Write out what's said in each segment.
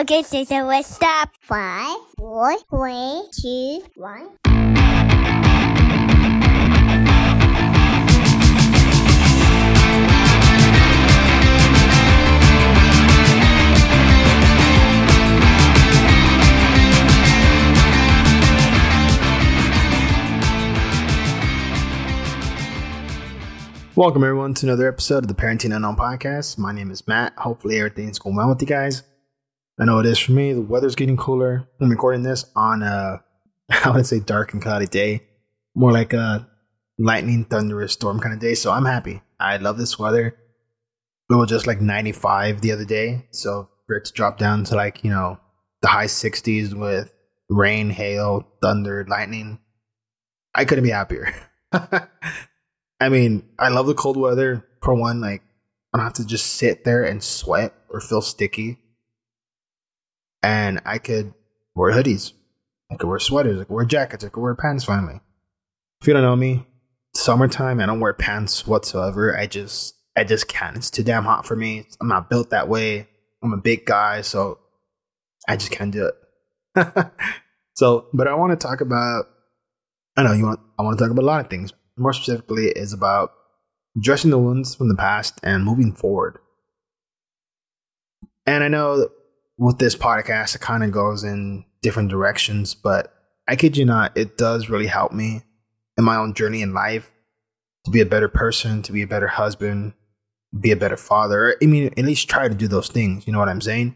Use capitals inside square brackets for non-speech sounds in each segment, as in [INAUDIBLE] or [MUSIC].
Okay, so, so let's stop. Five, four, three, two, one. Welcome everyone to another episode of the Parenting Unknown Podcast. My name is Matt. Hopefully everything's going well with you guys. I know it is for me. The weather's getting cooler. I'm recording this on a, [LAUGHS] I would say dark and cloudy day. More like a lightning, thunderous storm kind of day. So I'm happy. I love this weather. It was just like 95 the other day. So for it to drop down to like, you know, the high 60s with rain, hail, thunder, lightning, I couldn't be happier. [LAUGHS] I mean, I love the cold weather. For one, like I don't have to just sit there and sweat or feel sticky. And I could wear hoodies. I could wear sweaters. I could wear jackets. I could wear pants finally. If you don't know me, summertime, I don't wear pants whatsoever. I just I just can't. It's too damn hot for me. I'm not built that way. I'm a big guy, so I just can't do it. [LAUGHS] so, but I want to talk about I know you want I want to talk about a lot of things, more specifically, is about addressing the wounds from the past and moving forward. And I know with this podcast, it kind of goes in different directions, but I kid you not, it does really help me in my own journey in life to be a better person, to be a better husband, be a better father. I mean, at least try to do those things. You know what I'm saying?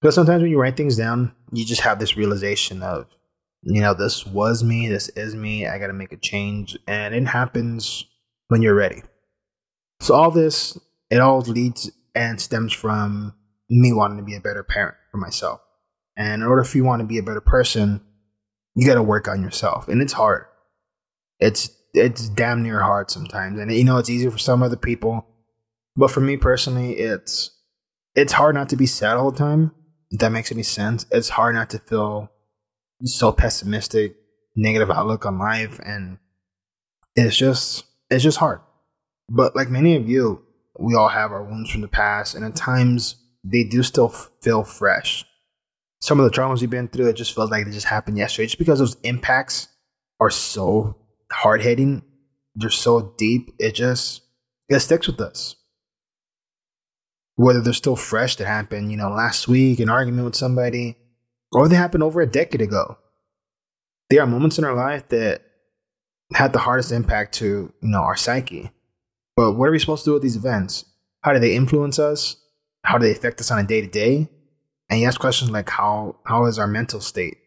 Because sometimes when you write things down, you just have this realization of, you know, this was me, this is me, I got to make a change. And it happens when you're ready. So, all this, it all leads and stems from me wanting to be a better parent for myself. And in order for you want to be a better person, you got to work on yourself. And it's hard. It's, it's damn near hard sometimes. And you know, it's easier for some other people. But for me personally, it's, it's hard not to be sad all the time. If that makes any sense. It's hard not to feel so pessimistic, negative outlook on life, and it's just it's just hard. But like many of you, we all have our wounds from the past, and at times they do still feel fresh. Some of the traumas we've been through, it just feels like they just happened yesterday, just because those impacts are so hard hitting, they're so deep. It just it sticks with us. Whether they're still fresh that happened, you know, last week, an argument with somebody, or they happened over a decade ago. There are moments in our life that had the hardest impact to, you know, our psyche. But what are we supposed to do with these events? How do they influence us? How do they affect us on a day to day? And you ask questions like how how is our mental state?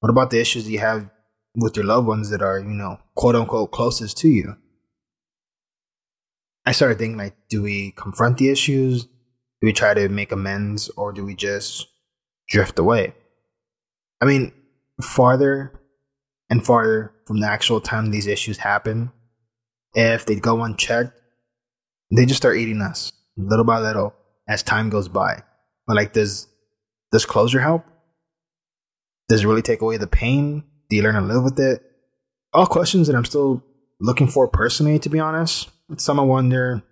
What about the issues you have with your loved ones that are, you know, quote unquote closest to you? I started thinking like, do we confront the issues? Do we try to make amends or do we just drift away. I mean, farther and farther from the actual time these issues happen, if they go unchecked, they just start eating us little by little as time goes by. But like, does does closure help? Does it really take away the pain? Do you learn to live with it? All questions that I'm still looking for personally, to be honest. Some I wonder,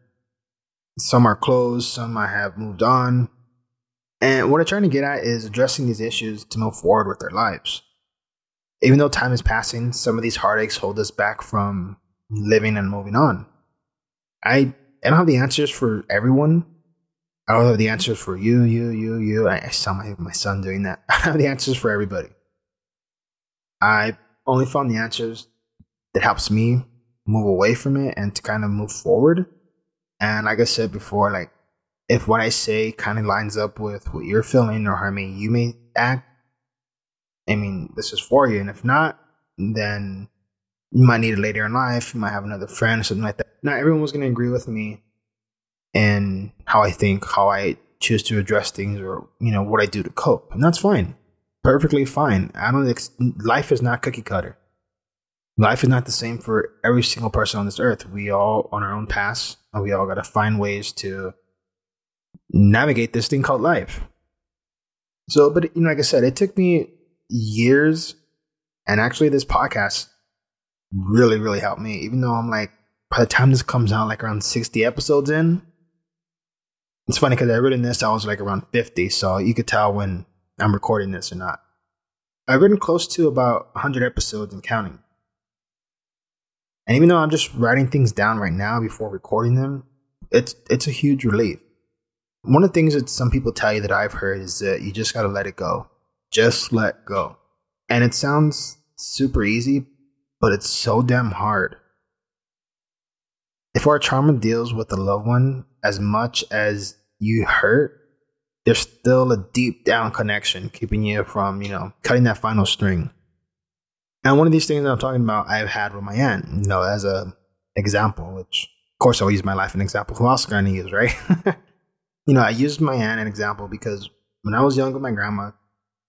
some are closed, some I have moved on, and what I'm trying to get at is addressing these issues to move forward with their lives. Even though time is passing, some of these heartaches hold us back from living and moving on. I, I don't have the answers for everyone. I don't have the answers for you, you, you, you. I, I saw my, my son doing that. [LAUGHS] I have the answers for everybody. I only found the answers that helps me move away from it and to kind of move forward. And like I said before, like if what I say kind of lines up with what you're feeling or how you may act, I mean, this is for you. And if not, then you might need it later in life. You might have another friend or something like that. Not everyone was going to agree with me and how I think, how I choose to address things, or you know what I do to cope, and that's fine, perfectly fine. I don't. Ex- life is not cookie cutter. Life is not the same for every single person on this earth. We all on our own paths, and we all got to find ways to navigate this thing called life. So, but you know, like I said, it took me years, and actually, this podcast really, really helped me. Even though I'm like, by the time this comes out, like around 60 episodes in, It's funny because I written this, I was like around 50, so you could tell when I'm recording this or not. I've written close to about 100 episodes and counting. And even though I'm just writing things down right now before recording them, it's it's a huge relief. One of the things that some people tell you that I've heard is that you just got to let it go. Just let go. And it sounds super easy, but it's so damn hard. If our trauma deals with a loved one as much as you hurt, there's still a deep down connection keeping you from, you know, cutting that final string. And one of these things I'm talking about, I've had with my aunt, you know, as a example, which of course I'll use my life an example. Who else going to use, right? [LAUGHS] you know, I used my aunt an example because when I was young with my grandma,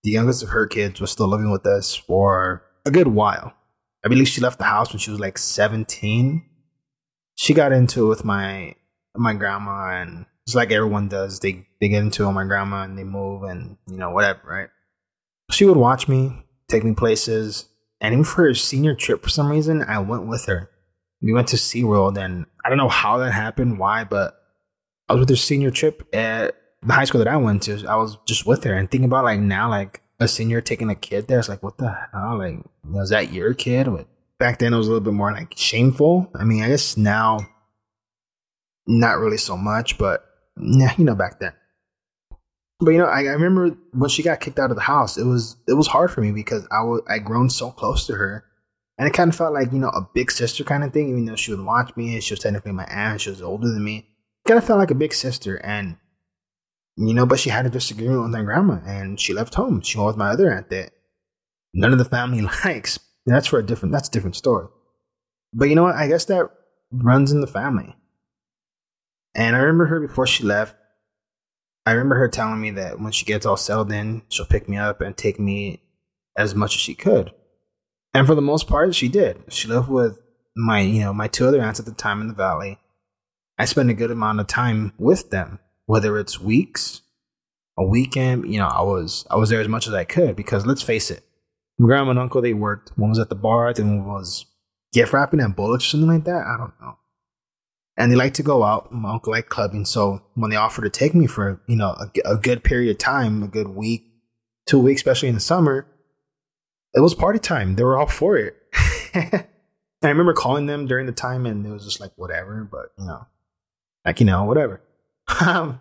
the youngest of her kids was still living with us for a good while. I believe she left the house when she was like 17. She got into it with my my grandma and it's like everyone does. They they get into it with my grandma and they move and you know, whatever, right? She would watch me, take me places, and even for her senior trip for some reason, I went with her. We went to SeaWorld and I don't know how that happened, why, but I was with her senior trip at the high school that I went to. I was just with her and thinking about like now, like a senior taking a kid there. It's like, what the hell? Like, was that your kid? But back then it was a little bit more like shameful. I mean, I guess now, not really so much, but yeah, you know, back then. But you know, I, I remember when she got kicked out of the house, it was it was hard for me because I was I grown so close to her, and it kind of felt like you know a big sister kind of thing. Even though she would watch me, and she was technically my aunt, she was older than me. It kind of felt like a big sister, and you know, but she had a disagreement with my grandma, and she left home. She went with my other aunt that none of the family [LAUGHS] likes. That's for a different. That's a different story. But you know what? I guess that runs in the family. And I remember her before she left. I remember her telling me that when she gets all settled in, she'll pick me up and take me as much as she could. And for the most part, she did. She lived with my, you know, my two other aunts at the time in the valley. I spent a good amount of time with them, whether it's weeks, a weekend. You know, I was I was there as much as I could because let's face it, my grandma and uncle they worked. One was at the bar, then one was gift wrapping and bullets or something like that. I don't know and they like to go out. My uncle liked clubbing, so when they offered to take me for you know a, a good period of time, a good week, two weeks, especially in the summer, it was party time. They were all for it. [LAUGHS] I remember calling them during the time, and it was just like whatever, but you know, like you know, whatever. Um,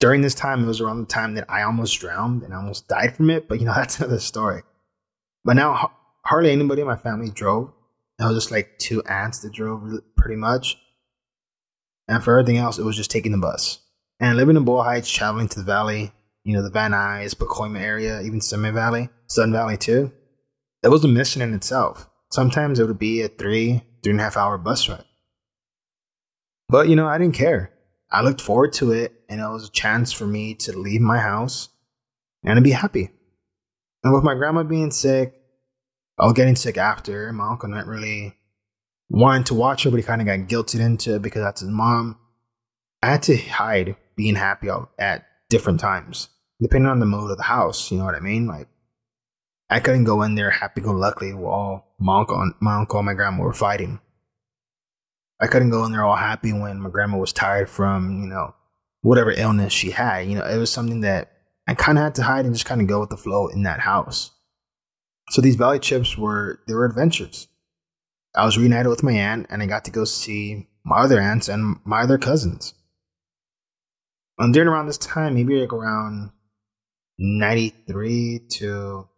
during this time, it was around the time that I almost drowned and I almost died from it. But you know, [LAUGHS] that's another story. But now, hardly anybody in my family drove. It was just like two aunts that drove pretty much. And for everything else, it was just taking the bus. And living in Boyle Heights, traveling to the valley, you know, the Van Nuys, Pacoima area, even Simi Valley, Sun Valley too, it was a mission in itself. Sometimes it would be a three, three and a half hour bus ride. But, you know, I didn't care. I looked forward to it, and it was a chance for me to leave my house and to be happy. And with my grandma being sick, I was getting sick after. My uncle not really wanted to watch her, but he kind of got guilted into it because that's his mom. I had to hide being happy at different times, depending on the mood of the house. You know what I mean? Like, I couldn't go in there happy go lucky while my uncle, my uncle and my grandma were fighting. I couldn't go in there all happy when my grandma was tired from, you know, whatever illness she had. You know, it was something that I kind of had to hide and just kind of go with the flow in that house. So these valley trips were, they were adventures. I was reunited with my aunt and I got to go see my other aunts and my other cousins. And during around this time, maybe like around 93 to,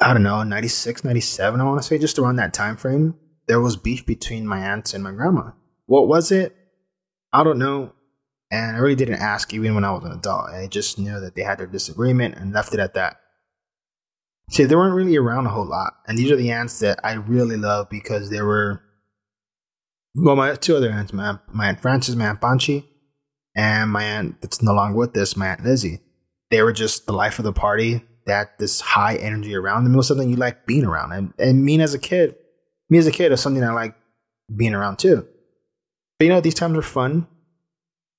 I don't know, 96, 97, I want to say, just around that time frame, there was beef between my aunts and my grandma. What was it? I don't know. And I really didn't ask even when I was an adult. I just knew that they had their disagreement and left it at that. See, they weren't really around a whole lot. And these are the aunts that I really love because they were, well, my two other aunts, my, my Aunt Frances, my Aunt Panchi, and my aunt that's no longer with us, my Aunt Lizzie. They were just the life of the party. That this high energy around them. Was something you like being around. And, and me as a kid, me as a kid is something I like being around too. But you know, these times were fun.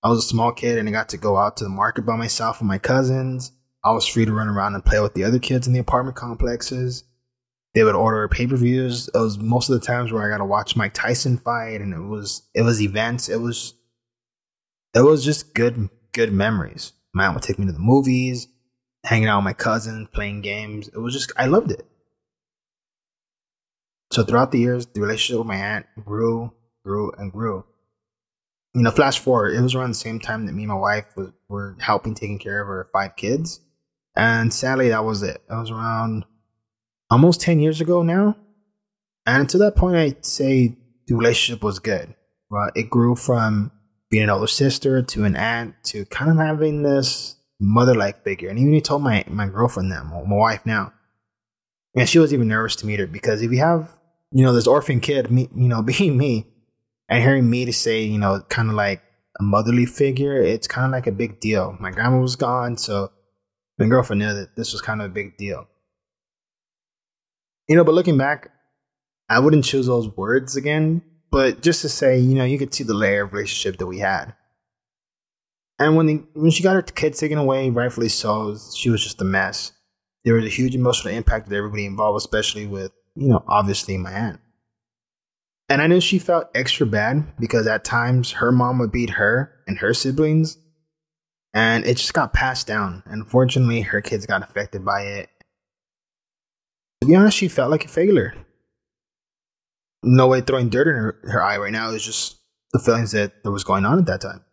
I was a small kid and I got to go out to the market by myself with my cousins. I was free to run around and play with the other kids in the apartment complexes. They would order pay per views. It was most of the times where I got to watch Mike Tyson fight, and it was it was events. It was it was just good, good memories. My aunt would take me to the movies, hanging out with my cousins, playing games. It was just, I loved it. So throughout the years, the relationship with my aunt grew, grew, and grew. You know, flash forward, it was around the same time that me and my wife was, were helping taking care of our five kids. And sadly, that was it. It was around almost 10 years ago now. And to that point, I'd say the relationship was good. Right? It grew from being an older sister to an aunt to kind of having this mother like figure. And even he told my, my girlfriend that, my, my wife now. And she was even nervous to meet her because if you have, you know, this orphan kid, me, you know, [LAUGHS] being me and hearing me to say, you know, kind of like a motherly figure, it's kind of like a big deal. My grandma was gone, so my girlfriend knew that this was kind of a big deal. You know, but looking back, I wouldn't choose those words again, but just to say, you know, you could see the layer of relationship that we had. And when the, when she got her kids taken away, rightfully so, she was just a mess. There was a huge emotional impact with everybody involved, especially with, you know, obviously my aunt. And I knew she felt extra bad because at times her mom would beat her and her siblings, and it just got passed down. And unfortunately, her kids got affected by it. To be honest, she felt like a failure no way throwing dirt in her, her eye right now. is just the feelings that, that was going on at that time.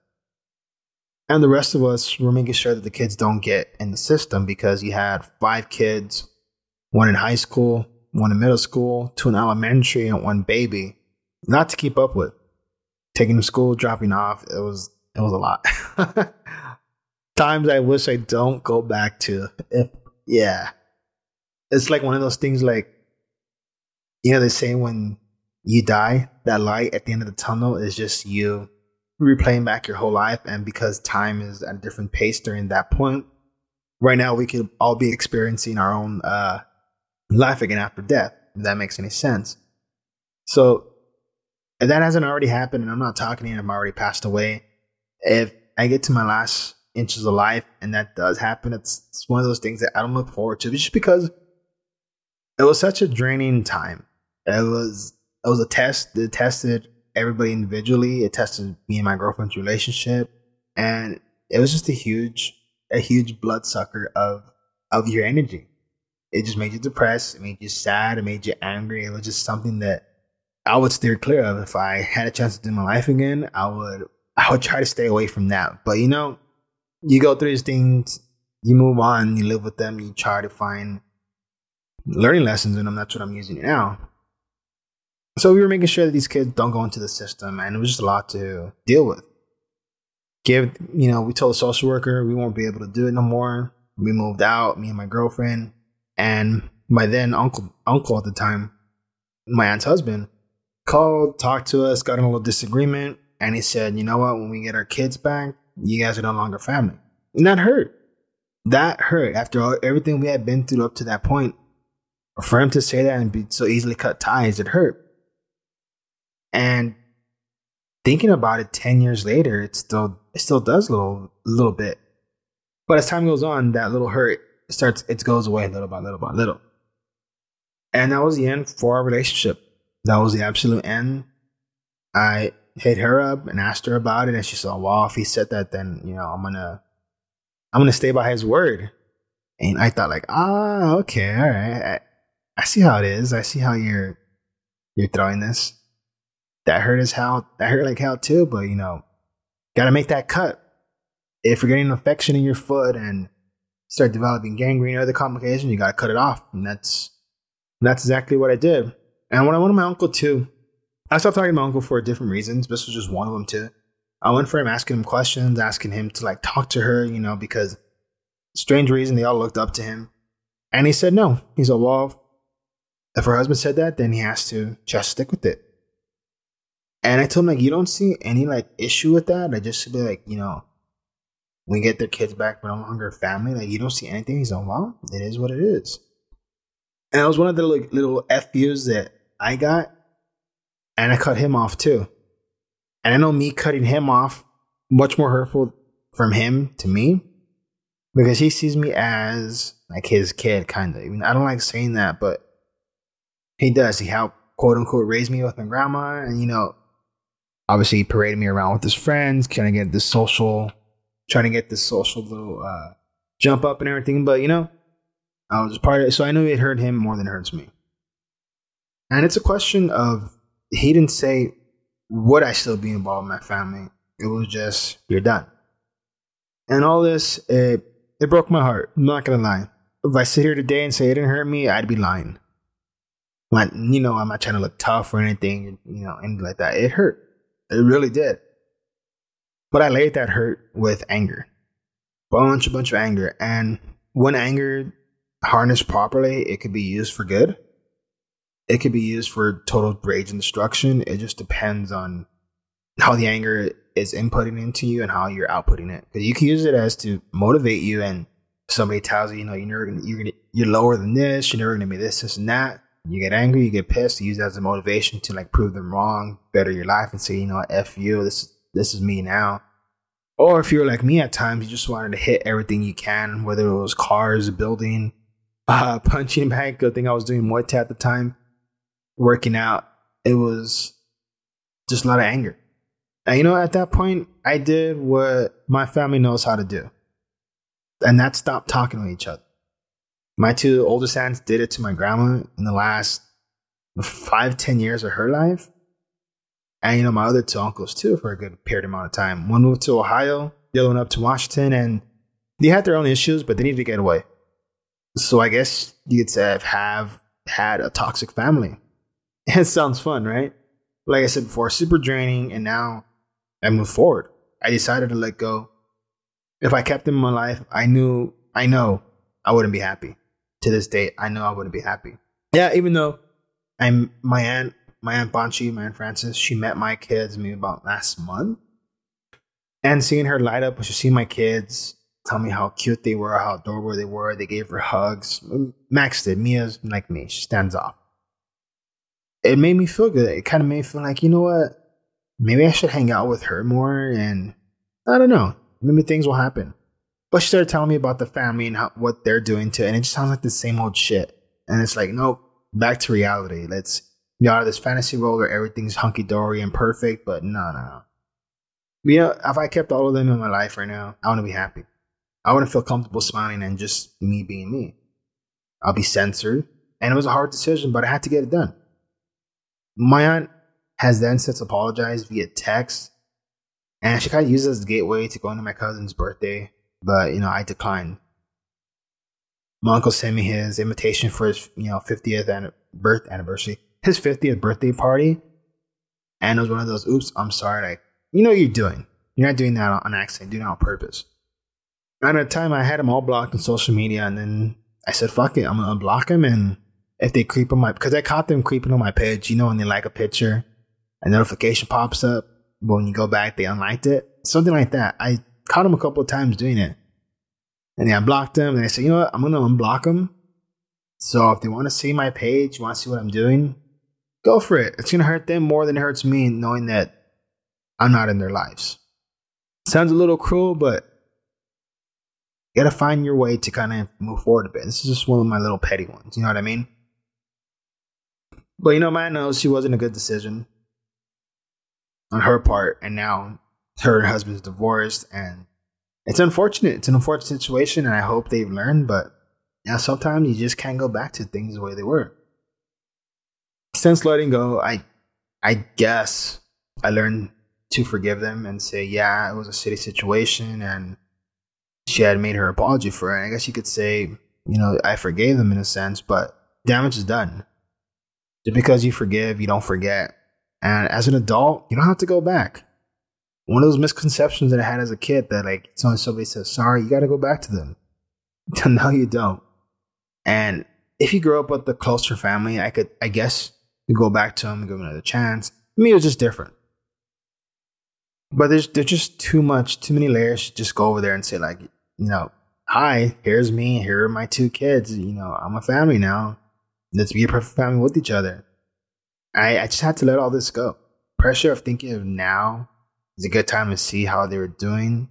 And the rest of us were making sure that the kids don't get in the system because you had five kids, one in high school, one in middle school, two in elementary, and one baby. Not to keep up with. Taking to school, dropping off, it was it was a lot. [LAUGHS] Times I wish I don't go back to. If yeah. It's like one of those things like you know, they say when you die, that light at the end of the tunnel is just you replaying back your whole life. And because time is at a different pace during that point, right now we could all be experiencing our own uh, life again after death, if that makes any sense. So if that hasn't already happened, and I'm not talking here, I'm already passed away. If I get to my last inches of life and that does happen, it's, it's one of those things that I don't look forward to just because it was such a draining time. It was it was a test that tested everybody individually. It tested me and my girlfriend's relationship, and it was just a huge, a huge bloodsucker of of your energy. It just made you depressed. It made you sad. It made you angry. It was just something that I would steer clear of. If I had a chance to do my life again, I would I would try to stay away from that. But you know, you go through these things, you move on, you live with them, you try to find learning lessons in them. That's what I'm using it now. So we were making sure that these kids don't go into the system, and it was just a lot to deal with. Give, you know, we told the social worker we won't be able to do it no more. We moved out, me and my girlfriend, and my then uncle, uncle at the time, my aunt's husband, called, talked to us, got in a little disagreement, and he said, "You know what? When we get our kids back, you guys are no longer family." And that hurt. That hurt after all, everything we had been through up to that point. For him to say that and be so easily cut ties, it hurt. And thinking about it 10 years later, it still, it still does a little, little bit. But as time goes on, that little hurt starts, it goes away little by little by little. And that was the end for our relationship. That was the absolute end. I hit her up and asked her about it, and she said, "Well, if he said that, then you know I'm gonna, I'm gonna stay by his word." And I thought, like, ah, okay, all right, I, I see how it is. I see how you're, you're throwing this that hurt as hell. That hurt like hell too. But you know, got to make that cut. If you're getting an infection in your foot and start developing gangrene or other complications, you got to cut it off. And that's that's exactly what I did. And when I went to my uncle too, I stopped talking to my uncle for different reasons. This was just one of them too. I went for him, asking him questions, asking him to like talk to her, you know, because strange reason they all looked up to him. And he said no. He said, well, if her husband said that, then he has to just stick with it. And I told him like, you don't see any like issue with that. I just be like, you know, we get their kids back, but no longer family. Like you don't see anything. He's like, well, it is what it is. And it was one of the like, little FUs that I got, and I cut him off too. And I know me cutting him off much more hurtful from him to me because he sees me as like his kid, kind of. I don't like saying that, but he does. He helped quote unquote raise me with my grandma, and you know, obviously parading me around with his friends, trying to get this social, trying to get this social little uh, jump up and everything. But you know, I was part of it, so I knew it hurt him more than it hurts me. And it's a question of he didn't say would I still be involved in my family. It was just you're done. And all this, it it broke my heart. I'm not gonna lie. If I sit here today and say it didn't hurt me, I'd be lying. Like, you know, I'm not trying to look tough or anything, you know, anything like that. It hurt. It really did. But I laid that hurt with anger. Bunch, a bunch of anger. And when anger harnessed properly, it could be used for good. It could be used for total rage and destruction. It just depends on how the anger is inputting into you and how you're outputting it. Because you can use it as to motivate you, and somebody tells you, you know, you're never gonna, you're gonna, you're lower than this. You're never gonna be this, this, and that. You get angry, you get pissed. You use that as a motivation to like prove them wrong, better your life, and say, you know, f you. This this is me now. Or if you're like me at times, you just wanted to hit everything you can, whether it was cars, building, [LAUGHS] uh, punching bag. Good thing I was doing Muay Thai at the time, working out. It was just a lot of anger. And you know, at that point, I did what my family knows how to do, and that stopped talking to each other. My two oldest aunts did it to my grandma in the last five, ten years of her life. And you know, my other two uncles too for a good period amount of time. One moved to Ohio, the other one up to Washington, and they had their own issues, but they needed to get away. So I guess you could say I've have had a toxic family. [LAUGHS] It sounds fun, right? Like I said before, super draining, and now I moved forward. I decided to let go. If I kept them in my life, I knew I know I wouldn't be happy. To this day, I know I wouldn't be happy. Yeah, even though I'm my aunt, my aunt Banchi, my aunt Frances, she met my kids maybe about last month. And seeing her light up when she see my kids, tell me how cute they were, how adorable they were. They gave her hugs. Mm, Max did. Mia's like me. She stands off. It made me feel good. It kind of made me feel like, you know what? Maybe I should hang out with her more. And I don't know. Maybe things will happen. But she started telling me about the family and how, what they're doing to. And it just sounds like the same old shit. And it's like, nope, back to reality. Let's get out of this fantasy world where everything's hunky dory and perfect. But no, no, no. You know, if I kept all of them in my life right now, I want to be happy. I wouldn't feel comfortable smiling and just me being me. I'll be censored. And it was a hard decision, but I had to get it done. My aunt has then since apologized via text. And she kind of used as a gateway to going to my cousin's birthday. But, you know, I declined. My uncle sent me his invitation for his, you know, 50th an- birth anniversary, his 50th birthday party. And it was one of those, oops, I'm sorry. Like, you know what you're doing. You're not doing that on accident, doing it on purpose. And at the time, I had them all blocked on social media, and then I said, "Fuck it, I'm gonna unblock them." And if they creep on my, because I caught them creeping on my page, you know, when they like a picture, a notification pops up, but when you go back, they unliked it, something like that. I caught them a couple of times doing it, and then I blocked them, and I said, "You know what? I'm gonna unblock them." So if they want to see my page, want to see what I'm doing, go for it. It's gonna hurt them more than it hurts me, knowing that I'm not in their lives. Sounds a little cruel, but you gotta find your way to kind of move forward a bit. This is just one of my little petty ones. You know what I mean? But you know, man knows she wasn't a good decision on her part, and now her husband's divorced, and it's unfortunate. It's an unfortunate situation, and I hope they've learned. But yeah, sometimes you just can't go back to things the way they were. Since letting go, I, I guess I learned to forgive them and say, yeah, it was a shitty situation, and she had made her apology for it. I guess you could say, you know, I forgave them in a sense, but damage is done. Just because you forgive, you don't forget. And as an adult, you don't have to go back. One of those misconceptions that I had as a kid that like as somebody says sorry, you gotta go back to them. [LAUGHS] no, you don't. And if you grow up with a closer family, I could I guess go back to them and give them another chance. Me, it was just different. But there's there's just too much, too many layers to just go over there and say like, you know, hi, here's me, here are my two kids. You know, I'm a family now. Let's be a perfect family with each other. I, I just had to let all this go. Pressure of thinking of now is a good time to see how they were doing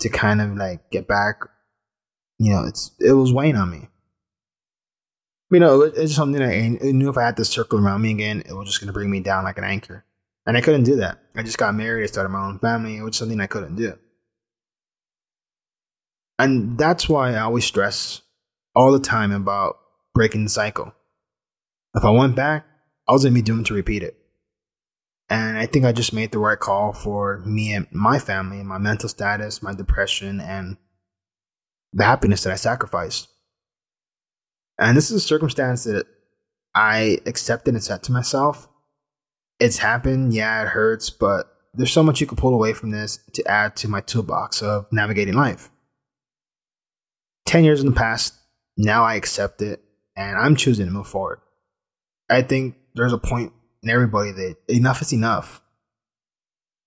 to kind of like get back. You know, it's it was weighing on me. You know, it's something that I knew if I had to circle around me again, it was just going to bring me down like an anchor. And I couldn't do that. I just got married, I started my own family, which is something I couldn't do. And that's why I always stress all the time about breaking the cycle. If I went back, I was going to be doomed to repeat it. And I think I just made the right call for me and my family, my mental status, my depression, and the happiness that I sacrificed. And this is a circumstance that I accepted and said to myself, it's happened. Yeah, it hurts, but there's so much you can pull away from this to add to my toolbox of navigating life. 10 years in the past, now I accept it and I'm choosing to move forward. I think there's a point in everybody that enough is enough.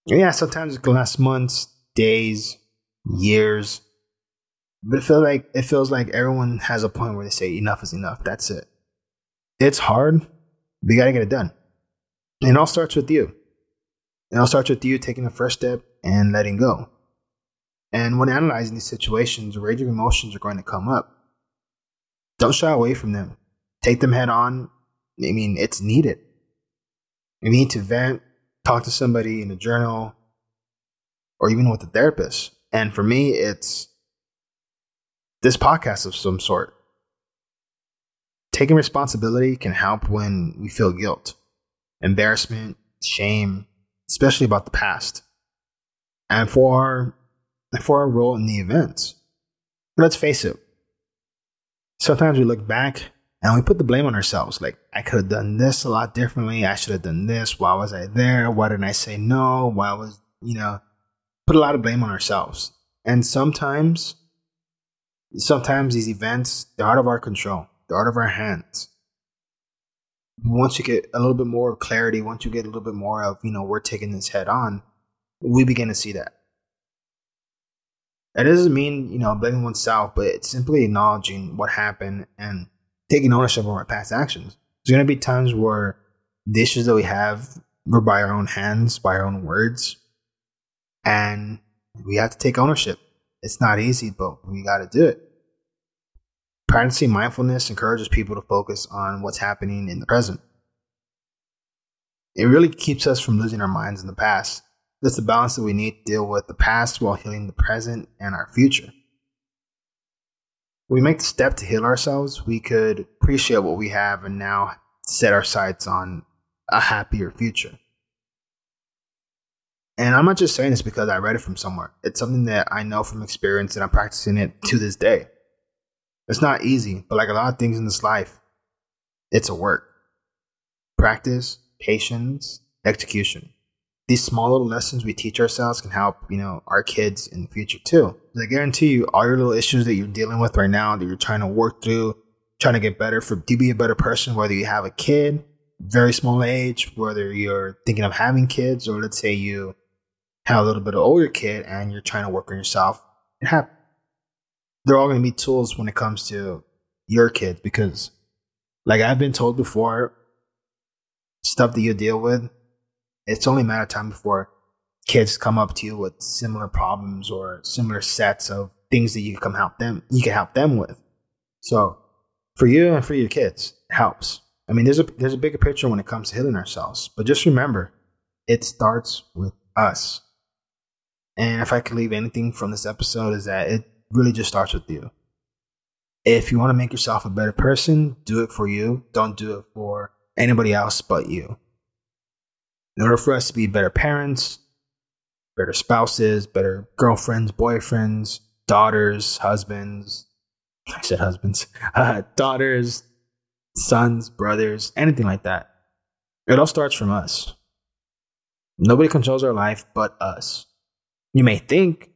Yeah, sometimes it can last months, days, years, but it feels like it feels like everyone has a point where they say enough is enough. That's it. It's hard, but you gotta get it done. And it all starts with you. It all starts with you taking the first step and letting go. And when analyzing these situations, a range of emotions are going to come up. Don't shy away from them. Take them head on. I mean, it's needed. You need to vent, talk to somebody in a journal, or even with a therapist. And for me, it's this podcast of some sort. Taking responsibility can help when we feel guilt, embarrassment, shame, especially about the past. And for our, for our role in the events. Let's face it, sometimes we look back and we put the blame on ourselves. Like, I could have done this a lot differently. I should have done this. Why was I there? Why didn't I say no? Why was, you know, put a lot of blame on ourselves. And sometimes, sometimes these events, they're out of our control, they're out of our hands. Once you get a little bit more clarity, once you get a little bit more of, you know, we're taking this head on, we begin to see that. That doesn't mean, you know, blaming oneself, but it's simply acknowledging what happened and taking ownership of our past actions. There's going to be times where the issues that we have were by our own hands, by our own words, and we have to take ownership. It's not easy, but we got to do it. Practicing mindfulness encourages people to focus on what's happening in the present. It really keeps us from losing our minds in the past. That's the balance that we need to deal with the past while healing the present and our future we make the step to heal ourselves, we could appreciate what we have and now set our sights on a happier future. And I'm not just saying this because I read it from somewhere. It's something that I know from experience and I'm practicing it to this day. It's not easy, but like a lot of things in this life, it's a work. Practice, patience, execution these small little lessons we teach ourselves can help, you know, our kids in the future too. I guarantee you, all your little issues that you're dealing with right now, that you're trying to work through, trying to get better for to be a better person, whether you have a kid, very small age, whether you're thinking of having kids, or let's say you have a little bit of older kid and you're trying to work on yourself. They're all going to be tools when it comes to your kids because, like I've been told before, stuff that you deal with it's only a matter of time before kids come up to you with similar problems or similar sets of things that you can come help them you can help them with. So for you and for your kids, it helps. I mean, there's a there's a bigger picture when it comes to healing ourselves. But just remember, it starts with us. And if I could leave anything from this episode, is that it really just starts with you. If you want to make yourself a better person, do it for you. Don't do it for anybody else but you in order for us to be better parents, better spouses, better girlfriends, boyfriends, daughters, husbands, [LAUGHS] I said husbands, [LAUGHS] uh, daughters, sons, brothers, anything like that. It all starts from us. Nobody controls our life but us. You may think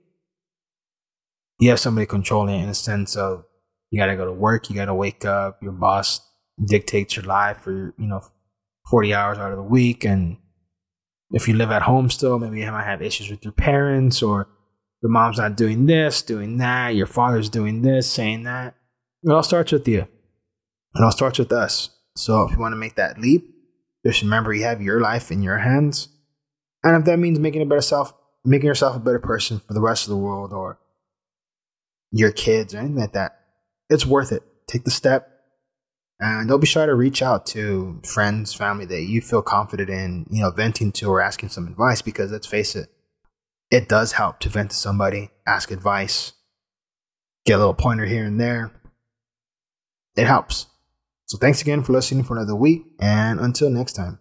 you have somebody controlling it in a sense of you gotta go to work, you gotta wake up, your boss dictates your life for, you know, 40 hours out of the week and if you live at home still, maybe you might have issues with your parents or your mom's not doing this, doing that, your father's doing this, saying that. It all starts with you. It all starts with us. So if you want to make that leap, just remember you have your life in your hands. And if that means making a better self, making yourself a better person for the rest of the world or your kids or anything like that, it's worth it. Take the step And don't be shy to reach out to friends, family that you feel confident in, you know, venting to or asking some advice because let's face it, it does help to vent to somebody, ask advice, get a little pointer here and there. It helps. So thanks again for listening for another week, and until next time.